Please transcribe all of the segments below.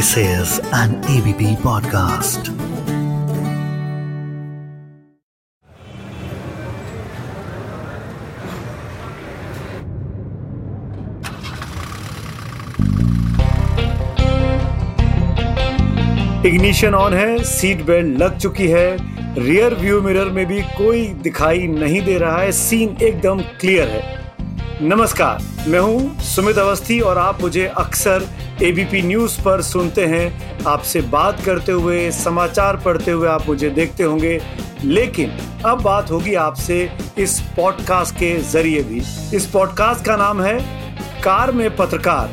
This is an ABP podcast. Ignition on है seat belt लग चुकी है रियर व्यू मिरर में भी कोई दिखाई नहीं दे रहा है सीन एकदम क्लियर है नमस्कार, मैं हूँ सुमित अवस्थी और आप मुझे अक्सर एबीपी न्यूज़ पर सुनते हैं। आपसे बात करते हुए, समाचार पढ़ते हुए आप मुझे देखते होंगे। लेकिन अब बात होगी आपसे इस पॉडकास्ट के ज़रिए भी। इस पॉडकास्ट का नाम है कार में पत्रकार,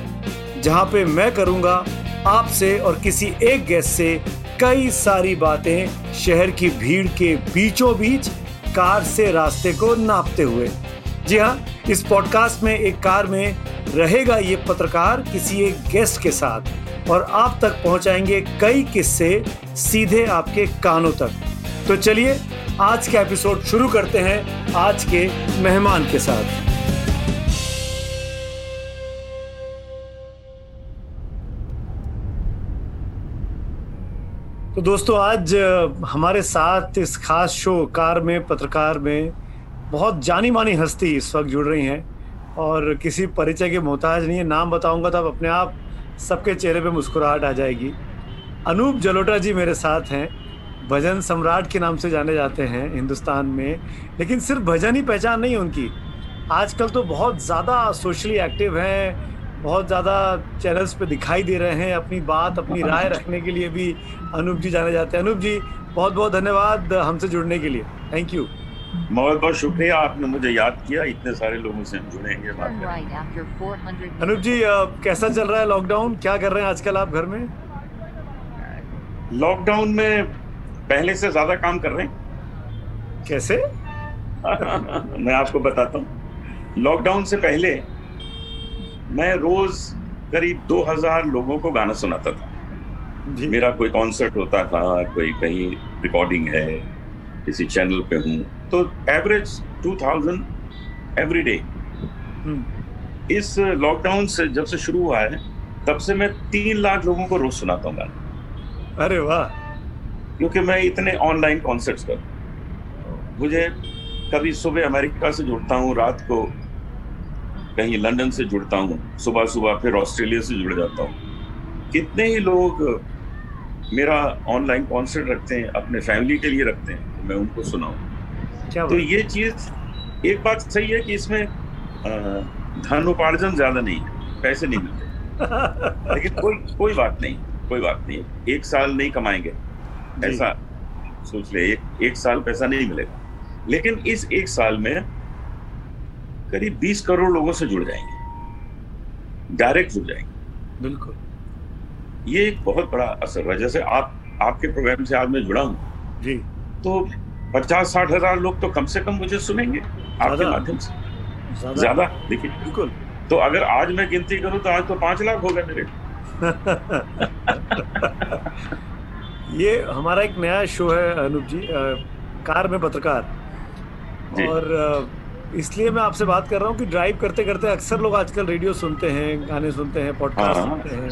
जहाँ पे मैं करूँगा आपसे और किसी एक गेस्ट से कई सारी बातें। शहर की भीड़ के बीचों बीच कार से रास्ते को नापते हुए। जी हाँ इस पॉडकास्ट में एक कार में रहेगा ये पत्रकार किसी एक गेस्ट के साथ और आप तक पहुंचाएँगे कई किस्से सीधे आपके कानों तक। तो चलिए, आज का एपिसोड शुरू करते हैं आज के मेहमान के साथ। तो दोस्तों, आज हमारे साथ इस खास शो कार में, पत्रकार में बहुत जानी मानी हस्ती इस वक्त जुड़ रही हैं और किसी परिचय के मोहताज नहीं है। नाम बताऊँगा तो अपने आप सबके चेहरे पे मुस्कुराहट आ जाएगी। अनूप जलोटा जी मेरे साथ हैं। भजन सम्राट के नाम से जाने जाते हैं हिंदुस्तान में, लेकिन सिर्फ़ भजन ही पहचान नहीं उनकी। आजकल तो बहुत ज़्यादा सोशली एक्टिव हैं, बहुत ज़्यादा चैनल्स पे दिखाई दे रहे हैं अपनी बात, अपनी राय रखने के लिए भी अनूप जी जाने जाते हैं। अनूप जी बहुत बहुत धन्यवाद हमसे जुड़ने के लिए। थैंक यू बहुत बहुत शुक्रिया आपने मुझे याद किया। इतने सारे लोगों से हम जुड़ेंगे अनूप जी कैसा चल रहा है लॉकडाउन क्या कर रहे हैं आजकल आप घर में? लॉकडाउन में पहले से ज़्यादा काम कर रहे हैं। कैसे? मैं आपको बताता हूँ। लॉकडाउन से पहले मैं रोज करीब 2000 लोगों को गाना सुनाता था। मेरा कोई कॉन्सर्ट होता था कोई कहीं रिकॉर्डिंग है किसी चैनल पे हूँ। तो एवरेज 2000 एवरी डे इस लॉकडाउन से जब से शुरू हुआ है तब से मैं तीन लाख लोगों को रोज सुनाता हूँ गाना। अरे वाह। क्योंकि मैं इतने ऑनलाइन कॉन्सर्ट्स कर मुझे कभी सुबह अमेरिका से जुड़ता हूँ रात को कहीं लंदन से जुड़ता हूँ सुबह सुबह फिर ऑस्ट्रेलिया से जुड़ जाता हूँ। कितने ही लोग मेरा ऑनलाइन कॉन्सर्ट रखते हैं अपने फैमिली के लिए रखते हैं। मैं उनको सुनाऊं। तो ये चीज़ एक बात सही है कि इसमें धन उपार्जन ज़्यादा नहीं है पैसे नहीं मिलते। लेकिन कोई कोई बात नहीं कोई बात नहीं। एक साल नहीं कमाएँगे ऐसा सोच ले एक एक साल पैसा नहीं मिलेगा। लेकिन इस एक साल में करीब 20 करोड़ लोगों से जुड़ जाएँगे। डायरेक्ट जुड़ जाएँगे। बिल्कुल। ये एक बहुत बड़ा असर है। जैसे आप आपके प्रोग्राम से आज मैं जुड़ा हूँ। जी। तो पचास साठ हज़ार लोग तो कम से कम मुझे सुनेंगे आपके माध्यम से। ज़्यादा? देखिए। बिल्कुल। तो अगर आज मैं गिनती करूँ तो आज तो पाँच लाख हो गए मेरे। ये हमारा एक नया शो है अनूप जी आ, कार में पत्रकार। और इसलिए मैं आपसे बात कर रहा हूँ कि ड्राइव करते करते अक्सर लोग आजकल रेडियो सुनते हैं गाने सुनते हैं पॉडकास्ट हाँ। सुनते हैं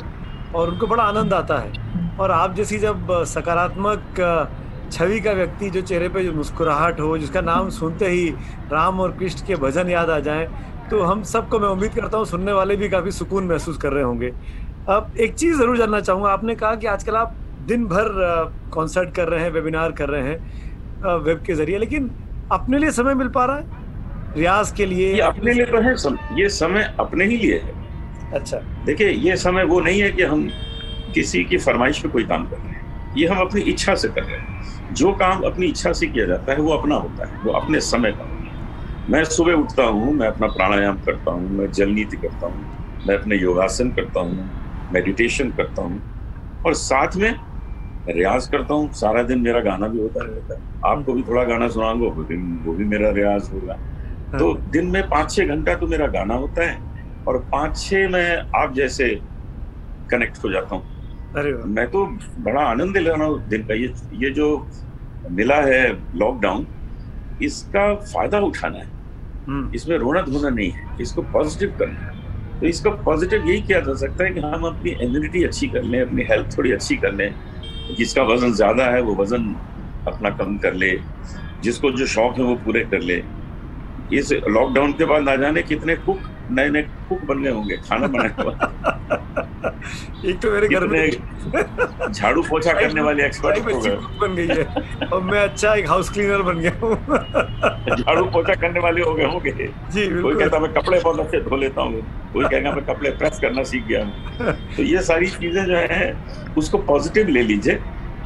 और उनको बड़ा आनंद आता है। और आप जैसी जब सकारात्मक छवि का व्यक्ति जो चेहरे पे जो मुस्कुराहट हो जिसका नाम सुनते ही राम और कृष्ण के भजन याद आ जाएँ तो हम सबको मैं उम्मीद करता हूँ सुनने वाले भी काफ़ी सुकून महसूस कर रहे होंगे। अब एक चीज़ ज़रूर जानना चाहूँगा आपने कहा कि आजकल आप दिन भर कॉन्सर्ट कर रहे हैं वेबिनार कर रहे हैं वेब के ज़रिए लेकिन अपने लिए समय मिल पा रहा है? रियाज के लिए? ये अपने लिए तो है सम, ये समय अपने ही लिए है। अच्छा। देखिए ये समय वो नहीं है कि हम किसी की फरमाइश पे कोई काम कर रहे हैं। ये हम अपनी इच्छा से कर रहे हैं। जो काम अपनी इच्छा से किया जाता है वो अपना होता है वो अपने समय का होता है। मैं सुबह उठता हूँ मैं अपना प्राणायाम करता हूँ मैं जल नीति करता हूँ मैं अपने योगासन करता हूँ मेडिटेशन करता हूँ और साथ में रियाज करता हूँ। सारा दिन मेरा गाना भी होता रहता है। आपको भी थोड़ा गाना सुनाऊँगा वो भी वो भी मेरा रियाज होगा। हाँ। तो दिन में पाँच छः घंटा तो मेरा गाना होता है और पाँच छः में आप जैसे कनेक्ट हो जाता हूँ। अरे मैं तो बड़ा आनंद ले रहा हूँ दिन का। ये ये जो मिला है लॉकडाउन इसका फ़ायदा उठाना है। हम्म। इसमें रोना धोना नहीं है। इसको पॉजिटिव करना है। तो इसका पॉजिटिव यही किया जा सकता है कि हम अपनी इम्यूनिटी अच्छी कर लें अपनी हेल्थ थोड़ी अच्छी कर लें जिसका वज़न ज़्यादा है वो वज़न अपना कम कर ले जिसको जो शौक है वो पूरे कर ले। इस लॉकडाउन के बाद ना जाने कितने कुक नए नए कुक बन गए होंगे खाना बनाने वाले एक तो मेरे घर में झाड़ू पोछा करने वाले एक्सपर्ट हो गए बन गई है। और मैं अच्छा एक हाउस क्लीनर बन गया हूँ। झाड़ू पोछा करने वाले हो गए होंगे। जी कोई कहता मैं कपड़े बहुत अच्छे धो लेता हूँ। कोई कहेगा मैं कपड़े प्रेस करना सीख गया हूँ। तो ये सारी चीज़ें जो है उसको पॉजिटिव ले लीजिए।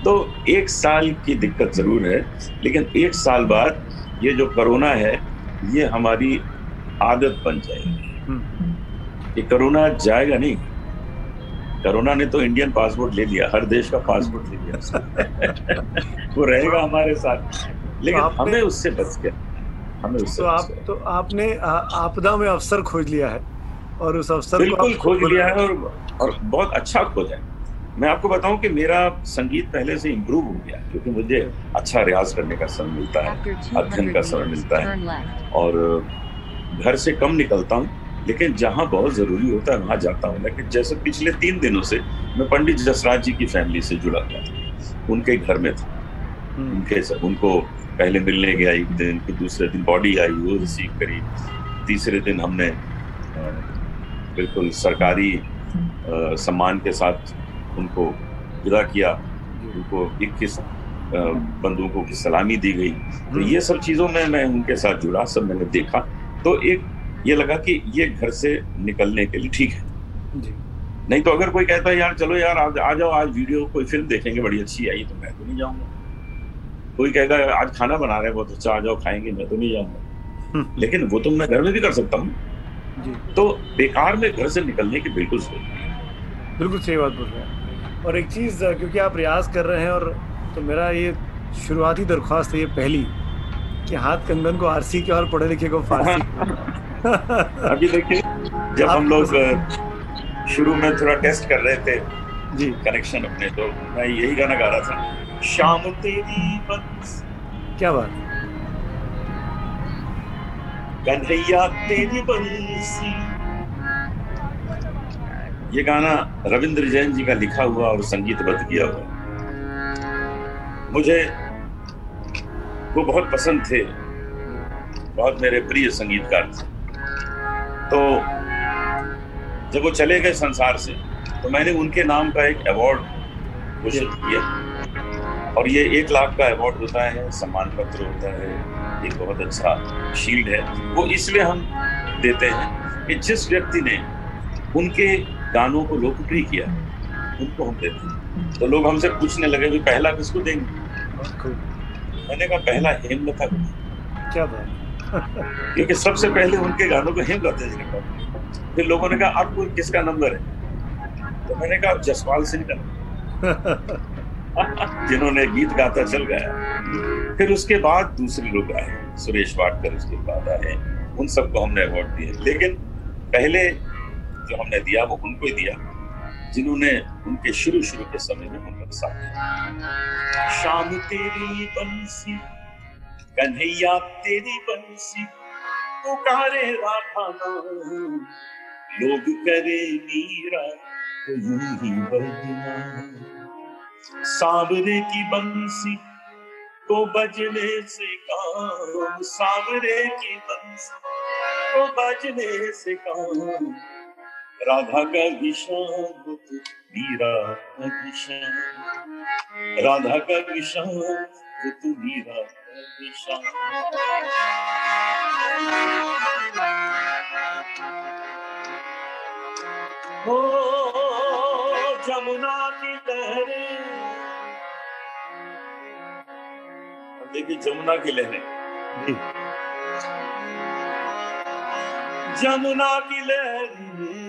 तो एक साल की दिक्कत ज़रूर है लेकिन एक साल बाद ये जो कोरोना है ये हमारी आदत बन जाएगी। हम्म। ये कोरोना जाएगा नहीं कोरोना ने तो इंडियन पासपोर्ट ले लिया हर देश का पासपोर्ट ले लिया वो रहेगा हमारे साथ। लेकिन तो हमें उससे बच गया। हमें उससे तो आप तो आपने आपदा में अवसर खोज लिया है और उस अवसर बिल्कुल खोज लिया है और और बहुत अच्छा खोज है। मैं आपको बताऊँ कि मेरा संगीत पहले से इम्प्रूव हो गया क्योंकि मुझे अच्छा रियाज करने का समय मिलता है अध्ययन का समय मिलता है। और घर से कम निकलता हूँ लेकिन जहाँ बहुत ज़रूरी होता है वहाँ जाता हूँ। लेकिन जैसे पिछले तीन दिनों से मैं पंडित जसराज जी की फैमिली से जुड़ा हुआ था। उनके घर में था। हम्म, उनके उनको पहले मिलने गया एक दिन फिर दूसरे दिन बॉडी आई वो रिसीव करी। तीसरे दिन हमने बिल्कुल सरकारी सम्मान के साथ उनको विदा किया। उनको इक्कीस बंदूकों की सलामी दी गई। तो हम्म। ये सब चीज़ों में मैं उनके साथ जुड़ा सब मैंने देखा। तो एक ये लगा कि ये घर से निकलने के लिए ठीक है। जी। नहीं तो अगर कोई कहता है यार चलो यार आज आ जाओ आज वीडियो कोई फ़िल्म देखेंगे बड़ी अच्छी आई तो मैं तो नहीं जाऊँगा। कोई कहेगा आज खाना बना रहे हैं बहुत अच्छा आ जाओ खाएँगे मैं तो नहीं जाऊँगा। हम्म, लेकिन वो तो मैं घर में भी कर सकता हूँ। तो बेकार में घर से निकलने की बिल्कुल ज़रूरत नहीं बिल्कुल सही बात बोल रहे हैं। और एक चीज़ क्योंकि आप रियाज कर रहे हैं और तो मेरा ये शुरुआती दरख्वास्त है ये पहली कि हाथ कंगन को आरसी के और पढ़े लिखे को फारसी अभी देखिए जब हम लोग शुरू में थोड़ा टेस्ट कर रहे थे जी। कनेक्शन अपने तो मैं यही गाना गा रहा था शाम तेरी बंस क्या बात? कन्हैया तेरी बंसी। ये गाना रविंद्र जैन जी का लिखा हुआ और संगीतबद्ध किया हुआ। मुझे वो बहुत पसंद थे बहुत मेरे प्रिय संगीतकार थे। तो जब वो चले गए संसार से तो मैंने उनके नाम का एक अवार्ड घोषित किया। और ये एक लाख का अवार्ड होता है सम्मान पत्र होता है एक बहुत अच्छा शील्ड है। वो इसलिए हम देते हैं कि जिस व्यक्ति ने उनके गानों को लोकप्रिय किया उनको हम देते हैं। तो लोग हमसे पूछने लगे कि पहला किसको देंगे? मैंने कहा पहला हेमलता को क्या बात क्योंकि सबसे पहले उनके गानों को जी ने गाया फिर लोगों ने कहा कोई किसका नंबर है? तो मैंने कहा, जसपाल सिंह का जिन्होंने गीत गाता चल गया फिर उसके बाद दूसरे लोग आए, सुरेश वाडकर उसके बाद आए। उन सबको हमने अवार्ड दिए। लेकिन पहले जो हमने दिया, वो उनको ही दिया, जिन्होंने उनके शुरू शुरू के समय में उनका साथ दिया शाम तेरी बंसी कन्हैया, तेरी बंसी, पुकारे राधा नाम लोग करे मीरा तो यूँ ही बजना। सांवरे की बंसी को बजने से काम सांवरे की बंसी को बजने से काम। राधा का विशाल, मीरा का विशाल। राधा का विशाल तू मीरा का हो जमुना की लहरें। देखिए जमुना की लहरें। जमुना की लहरें।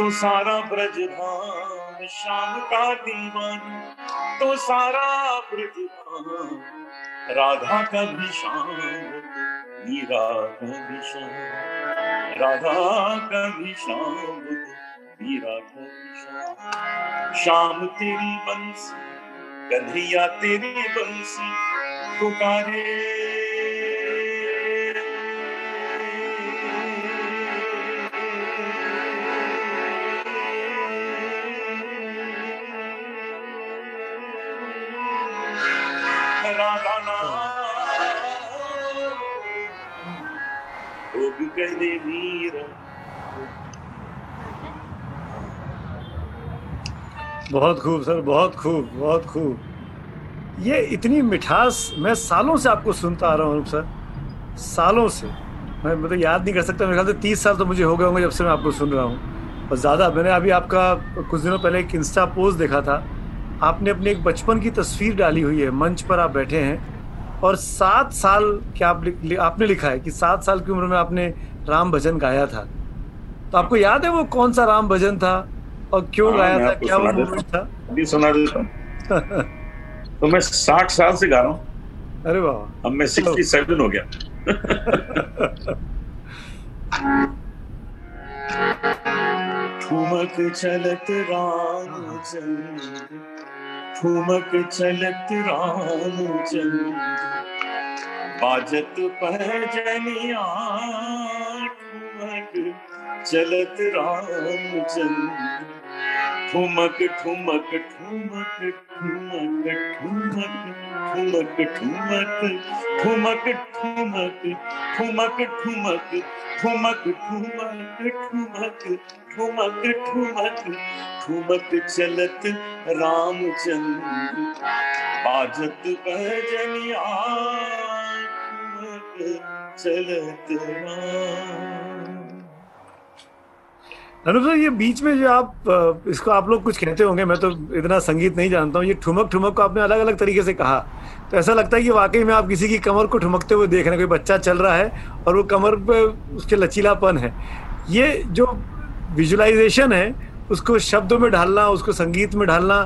तो सारा ब्रजधाम शाम का दीवान तो सारा ब्रजधाम राधा का विषाम मीरा का विषाम राधा का विषाम मीरा का श्याम। शाम तेरी बंसी कन्हैया तेरी बंसी, पुकारे बहुत खूब, सर, बहुत खूब बहुत खूब। ये इतनी मिठास मैं सालों से आपको सुनता आ रहा हूँ, सर। सालों से। मैं मतलब याद नहीं कर सकता, मेरे ख्याल से तीस साल तो मुझे हो गए होंगे जब से मैं आपको सुन रहा हूँ। और ज़्यादा, मैंने अभी आपका कुछ दिनों पहले एक इंस्टा पोस्ट देखा था। आपने अपने एक बचपन की तस्वीर डाली हुई है मंच पर आप बैठे हैं। और सात साल क्या आप लि, आपने लिखा है कि सात साल की उम्र में आपने राम भजन गाया था। तो आपको याद है वो कौन सा राम भजन था और क्यों हाँ, गाया था क्या वो मूवमेंट था? अभी सुना देता तो मैं साठ साल से गा रहा हूँ। अरे वाह। अब मैं सिक्सटी सेवन हो गया। ठुमक चलत रामचंद्र ठुमक चलत रामचंद्र बाजत पहजनिया ठुमक चलत रामचंद्र ठुमक ठुमक ठुमक ठुमक ठुमक ठुमक ठुमक ठुमक ठुमक ठुमक ठुमक ठुमक ठुमक ठुमक ठुमक ठुमक ठुमक चलत रामचंद्र। बाजत ठुमक चलत ये बीच में जो आप इसको आप लोग कुछ कहते होंगे, मैं तो इतना संगीत नहीं जानता हूँ। ये ठुमक ठुमक को आपने अलग अलग तरीके से कहा। तो ऐसा लगता है कि वाकई में आप किसी की कमर को ठुमकते हुए देख रहे हैं, कोई बच्चा चल रहा है और वो कमर पे उसके लचीलापन है। ये जो विजुलाइजेशन है उसको शब्दों में ढालना उसको संगीत में ढालना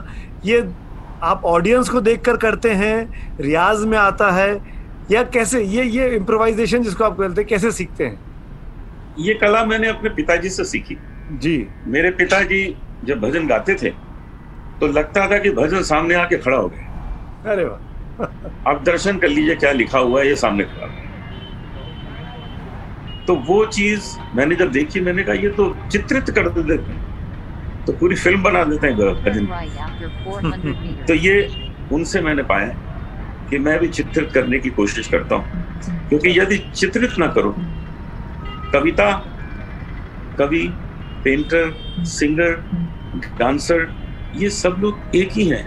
ये आप ऑडियंस को देखकर करते हैं रियाज में आता है या कैसे ये ये इम्प्रोवाइजेशन जिसको आप कहते हैं कैसे सीखते हैं? ये कला मैंने अपने पिताजी से सीखी। जी। मेरे पिताजी जब भजन गाते थे तो लगता था कि भजन सामने आके खड़ा हो गया। अरे वाह। आप दर्शन कर लीजिए क्या लिखा हुआ है ये सामने खड़ा है तो वो चीज़ मैंने जब देखी मैंने कहा ये तो चित्रित कर देते हैं तो पूरी फ़िल्म बना देते हैं भजन की। right after 400 meters. तो ये उनसे मैंने पाया कि मैं भी चित्रित करने की कोशिश करता हूँ क्योंकि यदि चित्रित ना करो कविता कवि पेंटर सिंगर डांसर ये सब लोग एक ही हैं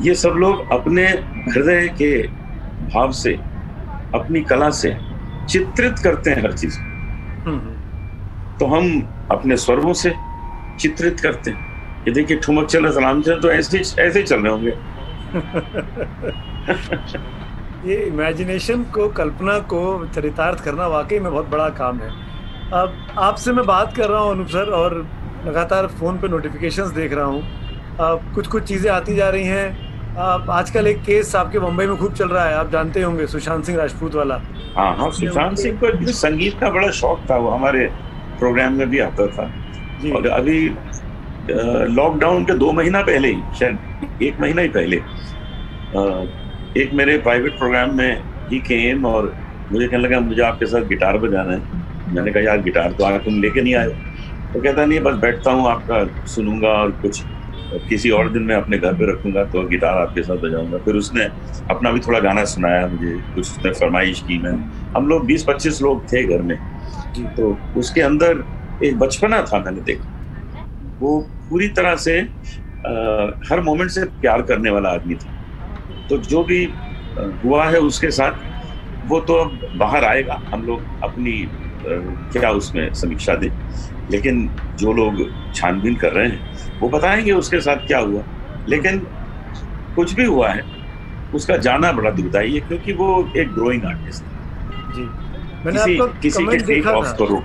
ये सब लोग अपने हृदय के भाव से अपनी कला से चित्रित करते हैं हर चीज़ हम्म। तो हम अपने स्वरों से चित्रित करते हैं। ये देखिए ठुमक चल रामचंद्र तो ऐसे ऐसे चल रहे होंगे। ये इमेजिनेशन को कल्पना को चरितार्थ करना वाकई में बहुत बड़ा काम है। अब आपसे मैं बात कर रहा हूँ अनुप सर और लगातार फ़ोन पे नोटिफिकेशंस देख रहा हूँ। अब कुछ कुछ चीज़ें आती जा रही हैं। अब आजकल एक केस आपके मुंबई में खूब चल रहा है आप जानते होंगे सुशांत सिंह राजपूत वाला। हाँ हाँ सुशांत सिंह को संगीत का बड़ा शौक था वो हमारे प्रोग्राम में भी आता था। और अभी लॉकडाउन के दो महीना पहले ही शायद एक महीना ही पहले एक मेरे प्राइवेट प्रोग्राम में ही केम और मुझे कहने लगा मुझे आपके साथ गिटार बजाना है। मैंने कहा यार गिटार तो आज तुम लेके नहीं आए तो कहता नहीं बस बैठता हूँ आपका सुनूँगा और कुछ किसी और दिन मैं अपने घर पे रखूँगा तो गिटार आपके साथ बजाऊँगा। फिर उसने अपना भी थोड़ा गाना सुनाया मुझे कुछ उसने फरमाइश की मैं हम लोग 20-25 लोग थे घर में। तो उसके अंदर एक बचपना था मैंने देखा। वो पूरी तरह से आ, हर मोमेंट से प्यार करने वाला आदमी था। तो जो भी हुआ है उसके साथ वो तो अब बाहर आएगा। हम लोग अपनी आ, क्या उसमें समीक्षा दें। लेकिन जो लोग छानबीन कर रहे हैं वो बताएँगे उसके साथ क्या हुआ। लेकिन कुछ भी हुआ है उसका जाना बड़ा दुखदाई है क्योंकि वो एक ग्रोइंग आर्टिस्ट है। जी। मैंने किसी, आपका किसी कमेंट देखा था। को।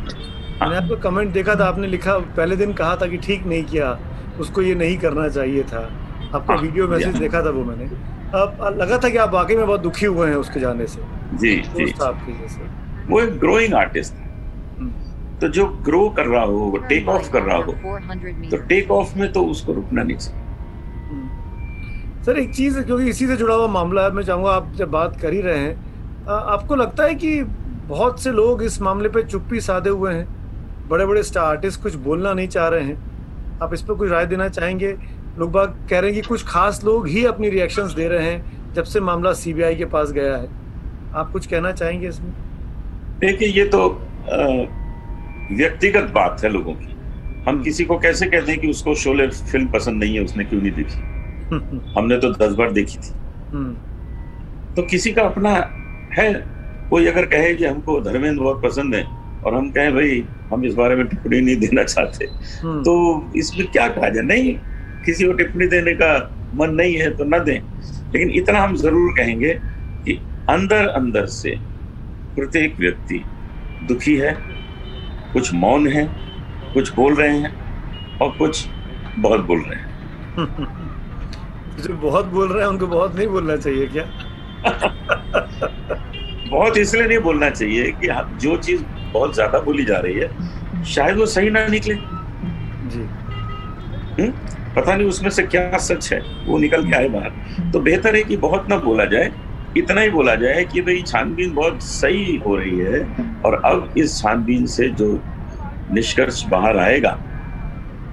मैंने आपका कमेंट देखा था आपने लिखा पहले दिन कहा था कि ठीक नहीं किया उसको ये नहीं करना चाहिए था। आपका वीडियो हाँ, मैसेज देखा था वो मैंने। अब लगा था कि आप वाकई में बहुत दुखी हुए हैं उसके जाने से। जी जी। आपकी जैसे। वो एक ग्रोइंग आर्टिस्ट तो जो ग्रो कर रहा हो वो टेक ऑफ़ कर रहा हो तो टेक ऑफ़ में तो उसको रुकना नहीं चाहिए। सर एक चीज़ क्योंकि इसी से जुड़ा हुआ मामला है मैं चाहूँगा आप जब बात कर ही रहे हैं आपको लगता है कि बहुत से लोग इस मामले पे चुप्पी साधे हुए हैं? बड़े बड़े स्टार आर्टिस्ट कुछ बोलना नहीं चाह रहे हैं। आप इस पर कुछ राय देना चाहेंगे? लोग बाग कह रहे हैं कि कुछ खास लोग ही अपनी रिएक्शंस दे रहे हैं जब से मामला सीबीआई के पास गया है। आप कुछ कहना चाहेंगे इसमें? देखिए ये तो व्यक्तिगत बात है लोगों की। हम किसी को कैसे कहते हैं कि उसको शोले फ़िल्म पसंद नहीं है उसने क्यों नहीं देखी? हमने तो दस बार देखी थी। हम्म। तो किसी का अपना है। कोई अगर कहे कि हमको धर्मेंद्र बहुत पसंद है और हम कहें भाई हम इस बारे में टिप्पणी नहीं देना चाहते। हम्म। तो इसमें क्या कहा जाए? नहीं किसी को टिप्पणी देने का मन नहीं है तो न दें। लेकिन इतना हम ज़रूर कहेंगे कि अंदर अंदर से प्रत्येक व्यक्ति दुखी है कुछ मौन है कुछ बोल रहे हैं और कुछ बहुत बोल रहे हैं। जो बहुत बोल रहे हैं उनको बहुत नहीं बोलना चाहिए क्या? बहुत इसलिए नहीं बोलना चाहिए कि जो चीज़ बहुत ज़्यादा बोली जा रही है। शायद वो सही ना निकले। जी। हुँ? हम्म? पता नहीं उसमें से क्या सच है वो निकल के आए बाहर। तो बेहतर है कि बहुत ना बोला जाए इतना ही बोला जाए कि भाई छानबीन बहुत सही हो रही है और अब इस छानबीन से जो निष्कर्ष बाहर आएगा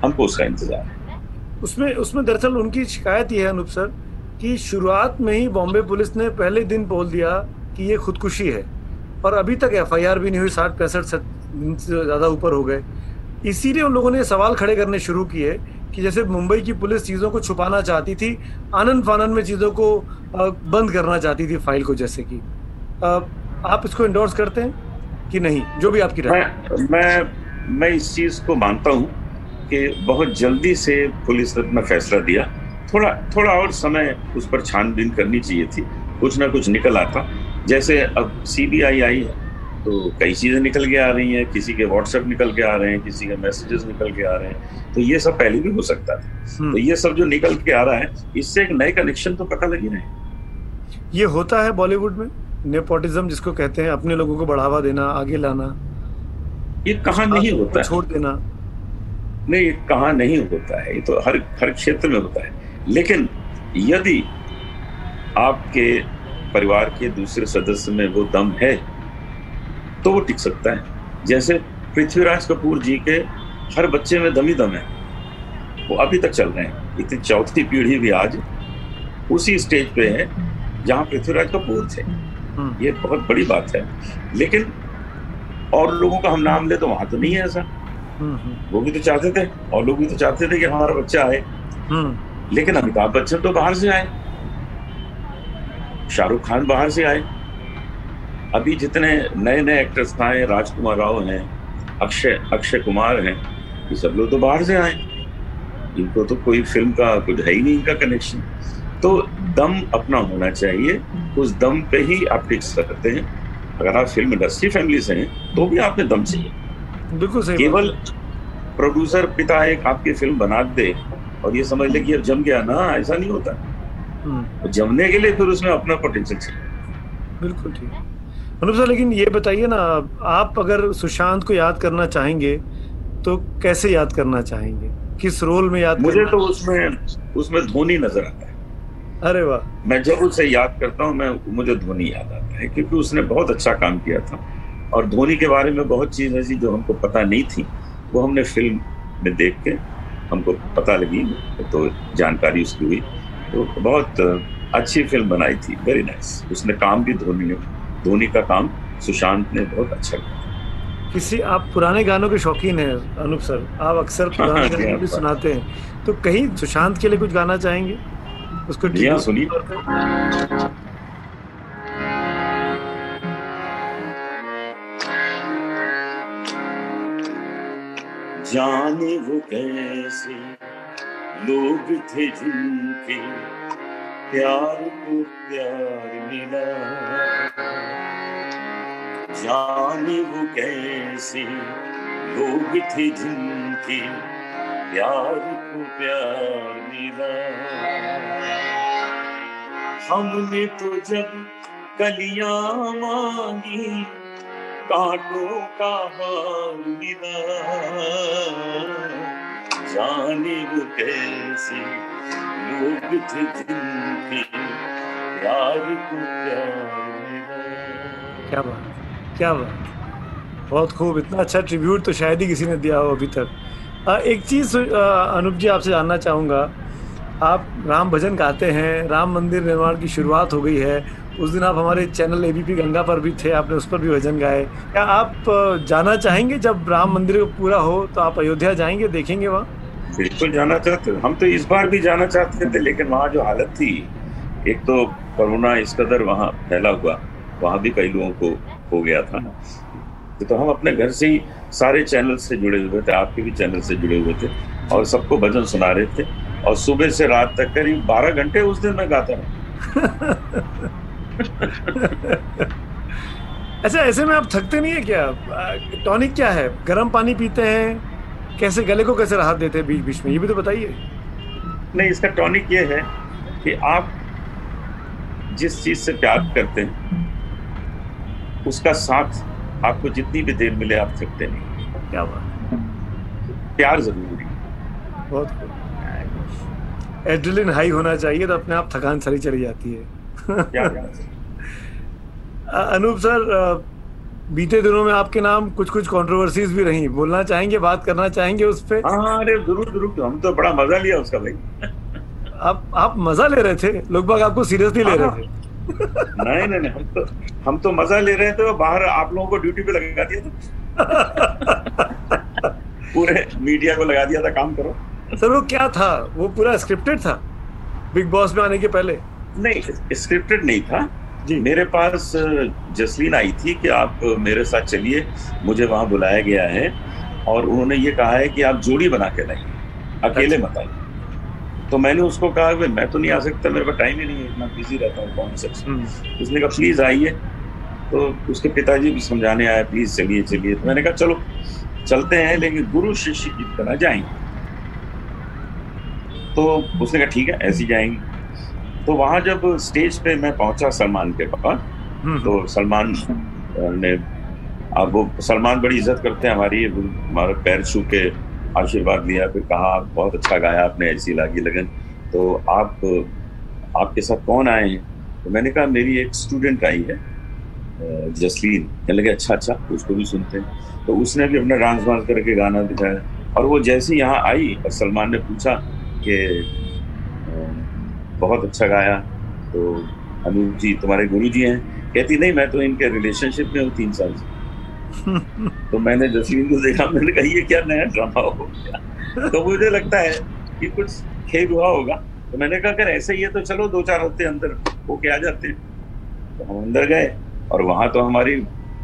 हमको उसका इंतज़ार है। उसमें उसमें दरअसल उनकी शिकायत ये है अनूप सर कि शुरुआत में ही बॉम्बे पुलिस ने पहले दिन बोल दिया कि ये खुदकुशी है। और अभी तक एफआईआर भी नहीं हुई, साठ पैंसठ से ज़्यादा ऊपर हो गए। इसीलिए उन लोगों ने सवाल खड़े करने शुरू किए कि जैसे मुंबई की पुलिस चीज़ों को छुपाना चाहती थी, आनंद फानंद में चीज़ों को बंद करना चाहती थी फ़ाइल को जैसे कि। आप इसको इंडोर्स करते हैं कि नहीं? जो भी आपकी राय। मैं मैं इस चीज़ को मानता हूँ कि बहुत जल्दी से पुलिस ने अपना फैसला दिया। थोड़ा थोड़ा और समय उस पर छानबीन करनी चाहिए थी। कुछ ना कुछ निकल आता। जैसे अब सीबीआई आई आई है तो कई चीज़ें निकल के आ रही हैं किसी के व्हाट्सएप निकल के आ रहे हैं किसी के मैसेजेस निकल के आ रहे हैं तो ये सब पहले भी हो सकता था। हम्म। तो ये सब जो निकल के आ रहा है इससे एक नए कनेक्शन तो पता लगी रहे ये होता है बॉलीवुड में? नेपोटिज्म जिसको कहते हैं अपने लोगों को बढ़ावा देना आगे लाना। ये कहा नहीं होता छोड़ देना। नहीं ये कहा नहीं होता है ये तो हर हर क्षेत्र में होता है। लेकिन यदि आपके परिवार के दूसरे सदस्य में वो दम है तो वो टिक सकता है। जैसे पृथ्वीराज कपूर जी के हर बच्चे में दम ही दम है। वो अभी तक चल रहे हैं। इतनी चौथी पीढ़ी भी आज उसी स्टेज पे है जहाँ पृथ्वीराज कपूर थे। हम्म। ये बहुत बड़ी बात है। लेकिन और लोगों का हम नाम ले तो वहाँ तो नहीं है ऐसा। वो भी तो चाहते थे और लोग भी तो चाहते थे कि हमारा बच्चा आए। हम्म। लेकिन अमिताभ बच्चन तो बाहर से आए। शाहरुख खान बाहर से आए। अभी जितने नए नए एक्टर्स आए राजकुमार राव हैं अक्षय अक्षय कुमार हैं ये सब लोग तो बाहर से आए। इनको तो कोई फ़िल्म का कुछ है ही नहीं इनका कनेक्शन तो दम अपना होना चाहिए उस दम पे ही आप टिक सकते हैं। अगर आप फ़िल्म इंडस्ट्री फैमिली से हैं तो भी आपने दम चाहिए। बिल्कुल सही केवल प्रोड्यूसर पिता एक आपकी फ़िल्म बना दे और ये समझ ले कि अब जम गया ना ऐसा नहीं होता। तो जमने के लिए फिर उसमें अपना पोटेंशियल बिल्कुल ठीक। अनुप सर लेकिन ये बताइए ना आप अगर सुशांत को याद करना चाहेंगे तो कैसे याद करना चाहेंगे? किस रोल में याद मुझे तो उसमें उसमें धोनी नज़र आता है। अरे वाह। मैं जब उसे याद करता हूँ मैं मुझे धोनी याद आता है क्योंकि उसने बहुत अच्छा काम किया था। और धोनी के बारे में बहुत चीज़ ऐसी जो हमको पता नहीं थी वो हमने फ़िल्म में देख के हमको पता लगी तो जानकारी उसकी हुई। तो बहुत अच्छी फ़िल्म बनाई थी। वेरी नाइस उसने काम भी धोनी धोनी का काम सुशांत ने बहुत अच्छा किया। किसी आप पुराने गानों के शौकीन हैं अनूप सर। आप अक्सर पुराने हाँ, गाने भी सुनाते हैं। तो कहीं सुशांत के लिए कुछ गाना चाहेंगे? उसको हाँ, सुनिए। जाने वो कैसे लोग थे जिनके प्यार को प्यार मिला। जाने वो कैसे, लोग थे जिनके प्यार को प्यार मिला। हमने तो जब कलियाँ मांगी, कांटों का हार मिला। जाने वो कैसे? लोग थे जिनके प्यार को क्या बात क्या बात बहुत खूब इतना अच्छा ट्रिब्यूट तो शायद ही किसी ने दिया हो अभी तक। आ, एक चीज़ अनूप जी आपसे जानना चाहूँगा। आप राम भजन गाते हैं राम मंदिर निर्माण की शुरुआत हो गई है। उस दिन आप हमारे चैनल एबीपी गंगा पर भी थे आपने उस पर भी भजन गाए। क्या आप जाना चाहेंगे जब राम मंदिर पूरा हो तो आप अयोध्या जाएँगे देखेंगे वहाँ? बिल्कुल जाना चाहते हम तो इस बार भी जाना चाहते थे, लेकिन वहाँ जो हालत थी, एक तो कोरोना इस कदर वहाँ फैला हुआ, वहाँ भी कई लोगों को हो गया था। तो हम अपने घर से ही सारे चैनल से जुड़े हुए थे, आपके भी चैनल से जुड़े हुए थे, और सबको भजन सुना रहे थे, और सुबह से रात तक करीब बारह घंटे उस दिन मैं गाता रहा। अच्छा ऐसे में आप थकते नहीं है क्या? टॉनिक क्या है? गर्म पानी पीते हैं? कैसे गले को कैसे राहत देते हैं बीच बीच में? ये भी तो बताइए। नहीं इसका टॉनिक ये है कि आप जिस चीज़ से प्यार करते हैं उसका साथ आपको जितनी भी देर मिले आप थकते नहीं। क्या बात प्यार ज़रूरी बहुत एड्रिलिन हाई होना चाहिए तो अपने आप थकान सारी चली जाती है। अनूप सर बीते दिनों में आपके नाम कुछ कुछ कंट्रोवर्सीज भी रही। बोलना चाहेंगे बात करना चाहेंगे उस पर हाँ अरे ज़रूर ज़रूर हम तो बड़ा मज़ा लिया उसका भाई। आप आप मज़ा ले रहे थे? लोग बाग आपको सीरियसली ले रहे थे? नहीं नहीं नहीं हम तो हम तो मज़ा ले रहे थे बाहर आप लोगों को ड्यूटी पे लगा दिया था। पूरे मीडिया को लगा दिया था काम करो। सर वो क्या था? वो पूरा स्क्रिप्टेड था? बिग बॉस में आने के पहले? नहीं स्क्रिप्टेड नहीं था। मेरे पास जसलीन आई थी कि आप मेरे साथ चलिए मुझे वहाँ बुलाया गया है और उन्होंने ये कहा है कि आप जोड़ी बना के लाइए अकेले अच्छा। मत आइए। तो मैंने उसको कहा कि मैं तो नहीं आ सकता मेरे पास टाइम ही नहीं है इतना बिज़ी रहता हूँ कौन से। हम्म। उसने कहा प्लीज़ आइए। तो उसके पिताजी भी समझाने आए प्लीज़ चलिए चलिए। तो मैंने कहा चलो चलते हैं लेकिन गुरु शिष्य की तरह जाएँगे। तो उसने कहा ठीक है ऐसी जाएँगे। तो वहाँ जब स्टेज पे मैं पहुँचा सलमान के पास हम्म। तो सलमान ने अब वो सलमान बड़ी इज़्ज़त करते हैं हमारी हमारे पैर छू के आशीर्वाद लिया फिर कहा बहुत अच्छा गाया आपने ऐसी लागी लगन। तो आप आपके साथ कौन आए हैं? तो मैंने कहा मेरी एक स्टूडेंट आई है जसलीन। कहने लगे अच्छा अच्छा उसको भी सुनते हैं। तो उसने भी अपना डांस वांस करके गाना दिखाया। और वो जैसे यहाँ आई और सलमान ने पूछा कि बहुत अच्छा गाया। तो अनूप जी, तुम्हारे गुरु जी हैं। कहती, नहीं, मैं तो इनके रिलेशनशिप में हूँ तीन साल से। तो मैंने जसलीन को देखा, मैंने कहा, ये क्या नया ड्रामा हो गया? तो मुझे लगता है कि कुछ खेल हुआ होगा। तो मैंने कहा, अगर ऐसे ही है तो चलो दो चार हफ़्ते अंदर होके आ जाते हैं। तो हम अंदर गए, और वहाँ तो हमारी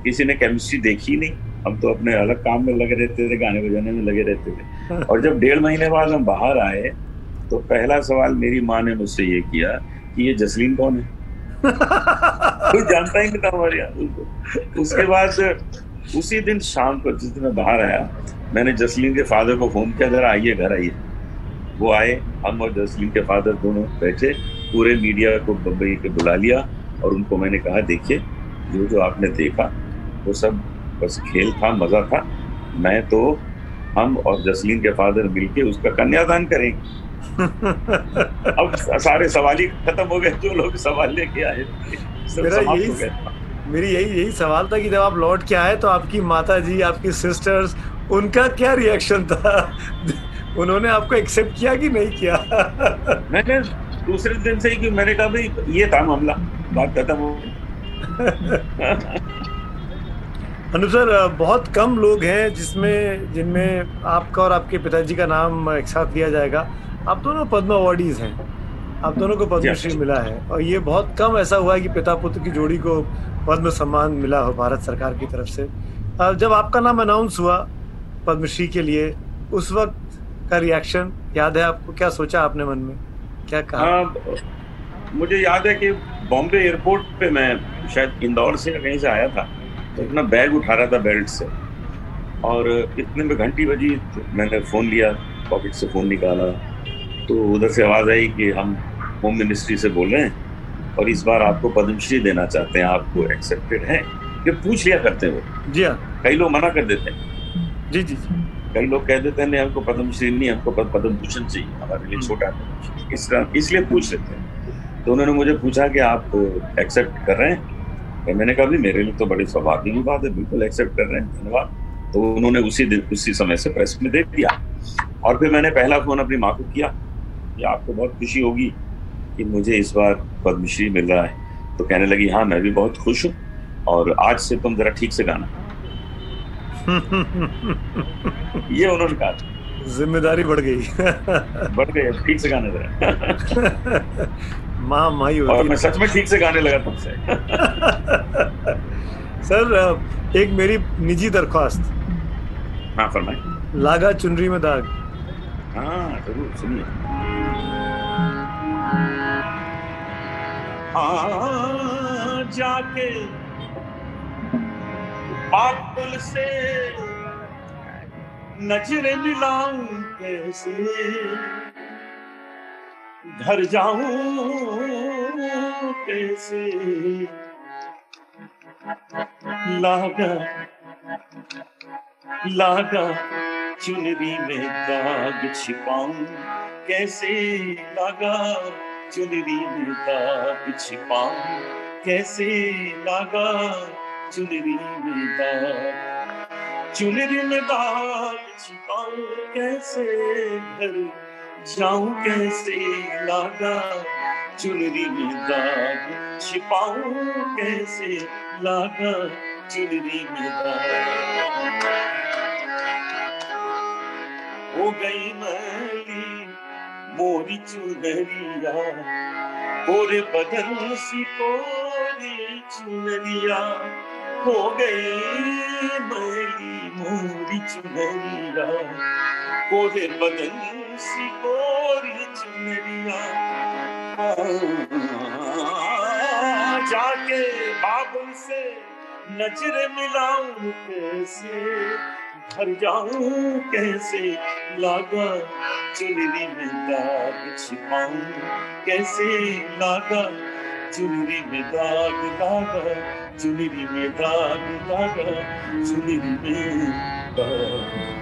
किसी ने केमिस्ट्री देखी नहीं। हम तो अपने अलग काम में लगे रहते थे, गाने बजाने में लगे रहते थे। और जब डेढ़ महीने बाद हम बाहर आए तो पहला सवाल मेरी माँ ने मुझसे ये किया कि ये जसलीन कौन है? कोई जानता ही नहीं था हमारे यहाँ उसके बाद उसी दिन शाम को जिस दिन मैं बाहर आया मैंने जसलीन के फादर को फ़ोन किया जरा आइए घर आइए। वो आए हम और जसलीन के फादर दोनों बैठे पूरे मीडिया को बम्बई के बुला लिया और उनको मैंने कहा देखिए जो जो आपने देखा वो सब बस खेल था मज़ा था। मैं तो हम और जसलीन के फादर मिलके उसका कन्यादान करेंगे। अब सारे सवाल ही खत्म हो गए जो लोग सवाल लेके आए मेरा यही मेरी यही यही सवाल था कि जब आप लौट के आए तो आपकी माता जी आपकी सिस्टर्स उनका क्या रिएक्शन था? उन्होंने आपको एक्सेप्ट किया कि नहीं किया? मैंने दूसरे दिन से ही कि मैंने कहा भाई ये था मामला बात खत्म हो अनुप सर बहुत कम लोग हैं जिसमें जिनमें आपका और आपके पिताजी का नाम एक साथ लिया जाएगा। आप दोनों पद्म अवार्डीज हैं। आप दोनों को पद्मश्री मिला है। और ये बहुत कम ऐसा हुआ है कि पिता पुत्र की जोड़ी को पद्म सम्मान मिला हो भारत सरकार की तरफ़ से। जब आपका नाम अनाउंस हुआ पद्मश्री के लिए उस वक्त का रिएक्शन याद है आपको? क्या सोचा आपने मन में? क्या कहा? हाँ, मुझे याद है कि बॉम्बे एयरपोर्ट पे मैं शायद इंदौर से कहीं से आया था तो अपना बैग उठा रहा था बेल्ट से। और इतने में घंटी बजी मैंने फ़ोन लिया पॉकेट से फ़ोन निकाला। तो उधर से आवाज़ आई कि हम होम मिनिस्ट्री से बोल रहे हैं और इस बार आपको पद्मश्री देना चाहते हैं आपको एक्सेप्टेड है। कि पूछ लिया करते हैं वो। जी हाँ। कई लोग मना कर देते हैं। जी जी जी। कई लोग कह देते हैं नहीं हमको पद्मश्री नहीं हमको पद्म भूषण चाहिए हमारे लिए छोटा है इस तरह इसलिए पूछ लेते हैं। तो उन्होंने मुझे पूछा कि आप एक्सेप्ट कर रहे हैं? तो मैंने कहा भी मेरे लिए तो बड़ी सौभाग्य की बात है बिल्कुल एक्सेप्ट कर रहे हैं धन्यवाद। तो उन्होंने उसी दिन उसी समय से प्रेस में दे दिया। और फिर मैंने पहला फ़ोन अपनी माँ को किया। कि आपको बहुत खुशी होगी कि मुझे इस बार पद्मश्री मिल रहा है। तो कहने लगी हाँ मैं भी बहुत खुश हूँ और आज से तुम जरा ठीक से गाना ये उन्होंने कहा था। ज़िम्मेदारी बढ़ गई। बढ़ गए ठीक से गाने लगा माँ माई और मैं सच में ठीक से गाने लगा तुमसे। सर एक मेरी निजी दरख्वास्त। हाँ फरमाए लागा चुनरी में दाग। हाँ ज़रूर, सुनिए। हाँ जाके बादल से नज़र मिलाऊं कैसे? घर जाऊँ कैसे? लागा लागा। चुनरी में दाग छिपाऊं। कैसे लागा? चुनरी में दाग छिपाऊं। कैसे लागा? चुनरी में दाग। चुनरी में दाग छिपाऊं। कैसे घर जाऊँ? कैसे लागा? चुनरी में दाग छिपाऊं। कैसे लागा? चुनरी में दाग। हो गई मैली, मोरी चुनरिया। पूरे बदन सी कोरी चुनरिया। हो गई मैली, मोरी चुनरिया। पूरे बदन सी कोरी चुनरिया। जाके बाबुल से नज़र मिलाऊं कैसे? घर जाऊँ कैसे? लागा चुनरी में दाग छिपाऊं कैसे? लागा चुनरी में दाग लागा चुनरी में दाग लागा चुनरी में दाग।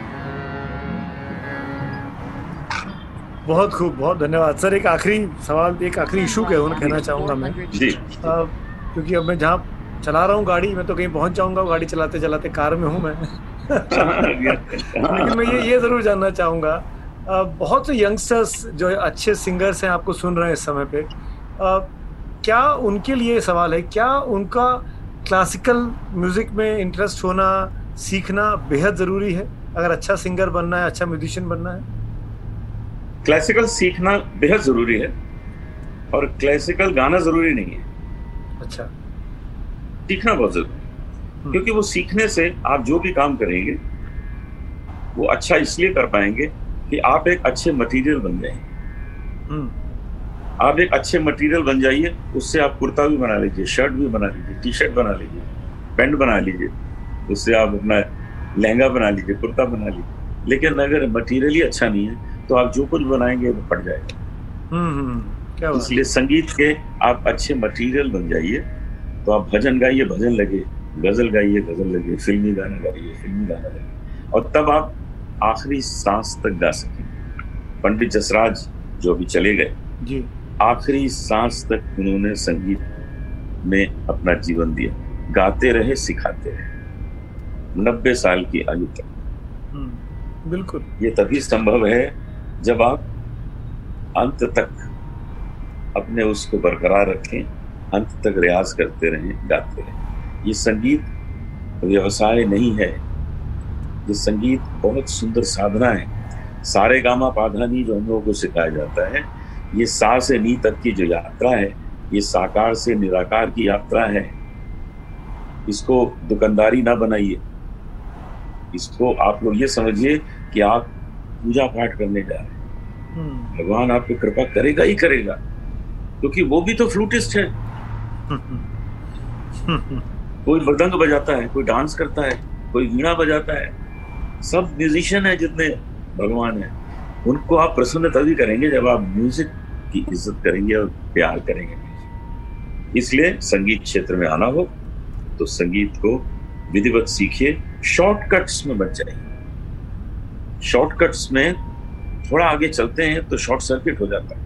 बहुत खूब बहुत धन्यवाद। सर एक आखिरी सवाल एक आखिरी इशू के उन्हें कहना चाहूँगा मैं। जी। क्योंकि अब मैं जहाँ चला रहा हूँ गाड़ी मैं तो कहीं पहुँच जाऊँगा गाड़ी चलाते चलाते कार में हूँ मैं। लेकिन मैं ये ये ज़रूर जानना चाहूँगा बहुत से यंगस्टर्स जो अच्छे सिंगर्स हैं आपको सुन रहे हैं इस समय पे। क्या उनके लिए सवाल है क्या उनका क्लासिकल म्यूज़िक में इंटरेस्ट होना सीखना बेहद ज़रूरी है? अगर अच्छा सिंगर बनना है अच्छा म्यूजिशियन बनना है। क्लासिकल सीखना बेहद ज़रूरी है और क्लासिकल गाना ज़रूरी नहीं है। अच्छा। सीखना बहुत ज़रूरी है। क्योंकि वो सीखने से आप जो भी काम करेंगे वो अच्छा इसलिए कर पाएँगे कि आप एक अच्छे मटेरियल बन जाएँगे हम्म। आप एक अच्छे मटेरियल बन जाइए उससे आप कुर्ता भी बना लीजिए शर्ट भी बना लीजिए टी शर्ट बना लीजिए पैंट बना लीजिए उससे आप अपना लहंगा बना लीजिए कुर्ता बना लीजिए। लेकिन अगर मटेरियल ही अच्छा नहीं है तो आप जो कुछ बनाएँगे वो फट जाएगा। हम्म हम्म, क्या इसलिए संगीत के आप अच्छे मटेरियल बन जाइए। तो आप भजन गाइए भजन लगे गज़ल गाइए गज़ल लगे फिल्मी गाना गाइए फिल्मी गाना लगे और तब आप आखिरी सांस तक गा सकें। पंडित जसराज जो अभी चले गए जी। आखिरी सांस तक उन्होंने संगीत में अपना जीवन दिया। गाते रहे सिखाते रहे। नब्बे साल की आयु तक। हम्म, बिल्कुल। ये तभी संभव है जब आप अंत तक अपने उसको बरकरार रखें। अंत तक रियाज करते रहें गाते रहें। ये संगीत व्यवसाय नहीं है। ये संगीत बहुत सुंदर साधना है। सारे गामा पाधानी जो हम लोगों को सिखाया जाता है ये सा से नी तक की जो यात्रा है ये साकार से निराकार की यात्रा है। इसको दुकानदारी ना बनाइए। इसको आप लोग ये समझिए कि आप पूजा पाठ करने जा रहे हैं। हम्म, भगवान आप पे कृपा करेगा ही करेगा क्योंकि वो भी तो फ्लूटिस्ट है। कोई मृदंग बजाता है कोई डांस करता है कोई वीणा बजाता है। सब म्यूजिशियन है जितने भगवान है। उनको आप प्रसन्न तभी करेंगे जब आप म्यूज़िक की इज़्ज़त करेंगे और प्यार करेंगे। इसलिए संगीत क्षेत्र में आना हो तो संगीत को विधिवत सीखिए। शॉर्टकट्स में बच जाइए। शॉर्टकट्स में थोड़ा आगे चलते हैं तो शॉर्ट सर्किट हो जाता है।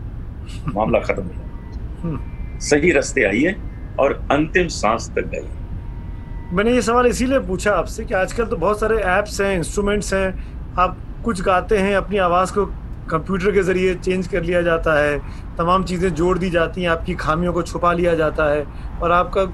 मामला खत्म हो जाता है। सही रास्ते आइए। और अंतिम सांस तक गई। मैंने ये सवाल इसीलिए पूछा आपसे कि आजकल तो बहुत सारे ऐप्स हैं इंस्ट्रूमेंट्स हैं। आप कुछ गाते हैं, अपनी आवाज़ को कंप्यूटर के ज़रिए चेंज कर लिया जाता है। तमाम चीज़ें जोड़ दी जाती हैं, आपकी खामियों को छुपा लिया जाता है और आपका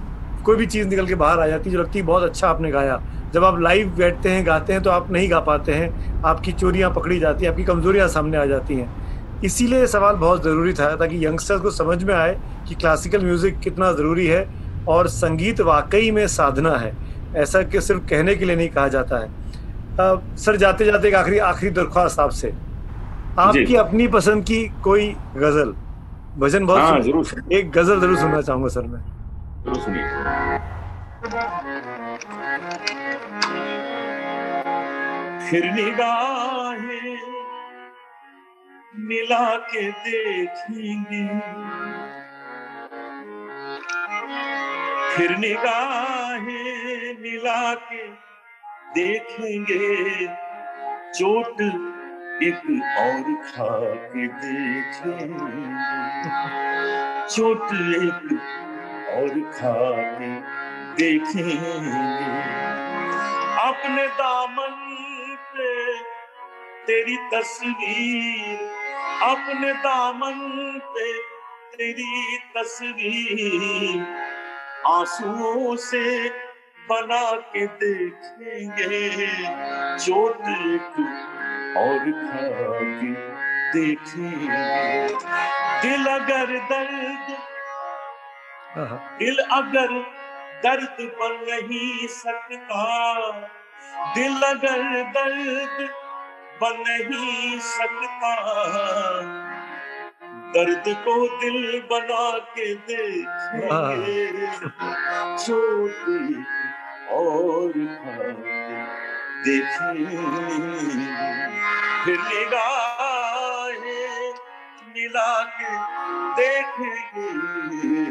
कोई भी चीज़ निकल के बाहर आ जाती है जो लगती है बहुत अच्छा आपने गाया। जब आप लाइव बैठते हैं, गाते हैं तो आप नहीं गा पाते हैं। आपकी चोरियाँ पकड़ी जाती हैं, आपकी कमज़ोरियाँ सामने आ जाती हैं। इसीलिए ये सवाल बहुत ज़रूरी था ताकि यंगस्टर्स को समझ में आए कि क्लासिकल म्यूज़िक कितना ज़रूरी है और संगीत वाकई में साधना है। ऐसा कि सिर्फ़ कहने के लिए नहीं कहा जाता है। आ, सर जाते जाते एक आखिरी आखिरी दरख्वास्त आपसे। आपकी अपनी पसंद की कोई गज़ल? भजन बहुत हाँ, ज़रूर। एक गज़ल ज़रूर सुनना चाहूँगा सर मैं। ज़रूर सुनिए। फिर निगाहें मिला के देखेंगे। फिर निगाहें मिला के देखेंगे। चोट एक और खा के देखेंगे। चोट एक और खा के देखेंगे। अपने दामन पे तेरी तस्वीर अपने दामन पे तेरी तस्वीर आंसुओं से बना के देखेंगे। चोट और खा के देखेंगे। दिल अगर दर्द दिल अगर दर्द बन नहीं सकता दिल अगर दर्द बन नहीं सकता। दर्द को दिल बना के देखेंगे छोटी और देखेंगे फिर निगाहें मिला के देखेंगे।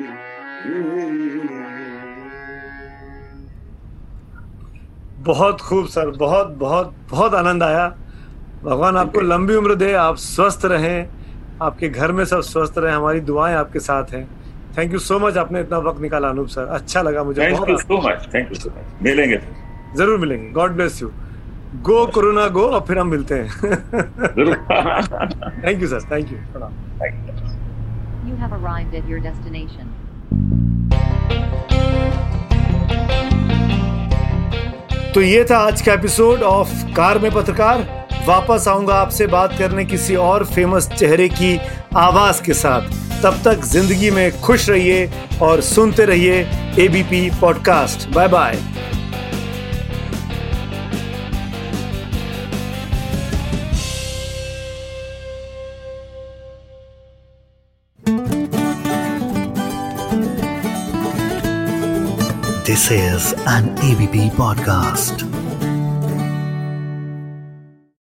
बहुत खूब सर। बहुत बहुत बहुत आनंद आया। भगवान आपको लंबी उम्र दे आप स्वस्थ रहें। आपके घर में सब स्वस्थ रहें हमारी दुआएँ आपके साथ हैं। थैंक यू सो मच आपने इतना वक्त निकाला अनूप सर। अच्छा लगा मुझे thank you so much thank you so much मिलेंगे ज़रूर मिलेंगे God bless you go corona go और फिर हम मिलते हैं। Thank you sir thank you Thank you. You have arrived at your destination. तो ये था आज का एपिसोड ऑफ़ कार में पत्रकार। वापस आऊँगा आपसे बात करने किसी और फ़ेमस चेहरे की आवाज़ के साथ। तब तक ज़िंदगी में खुश रहिए और सुनते रहिए ABP podcast bye bye This is an ABP podcast.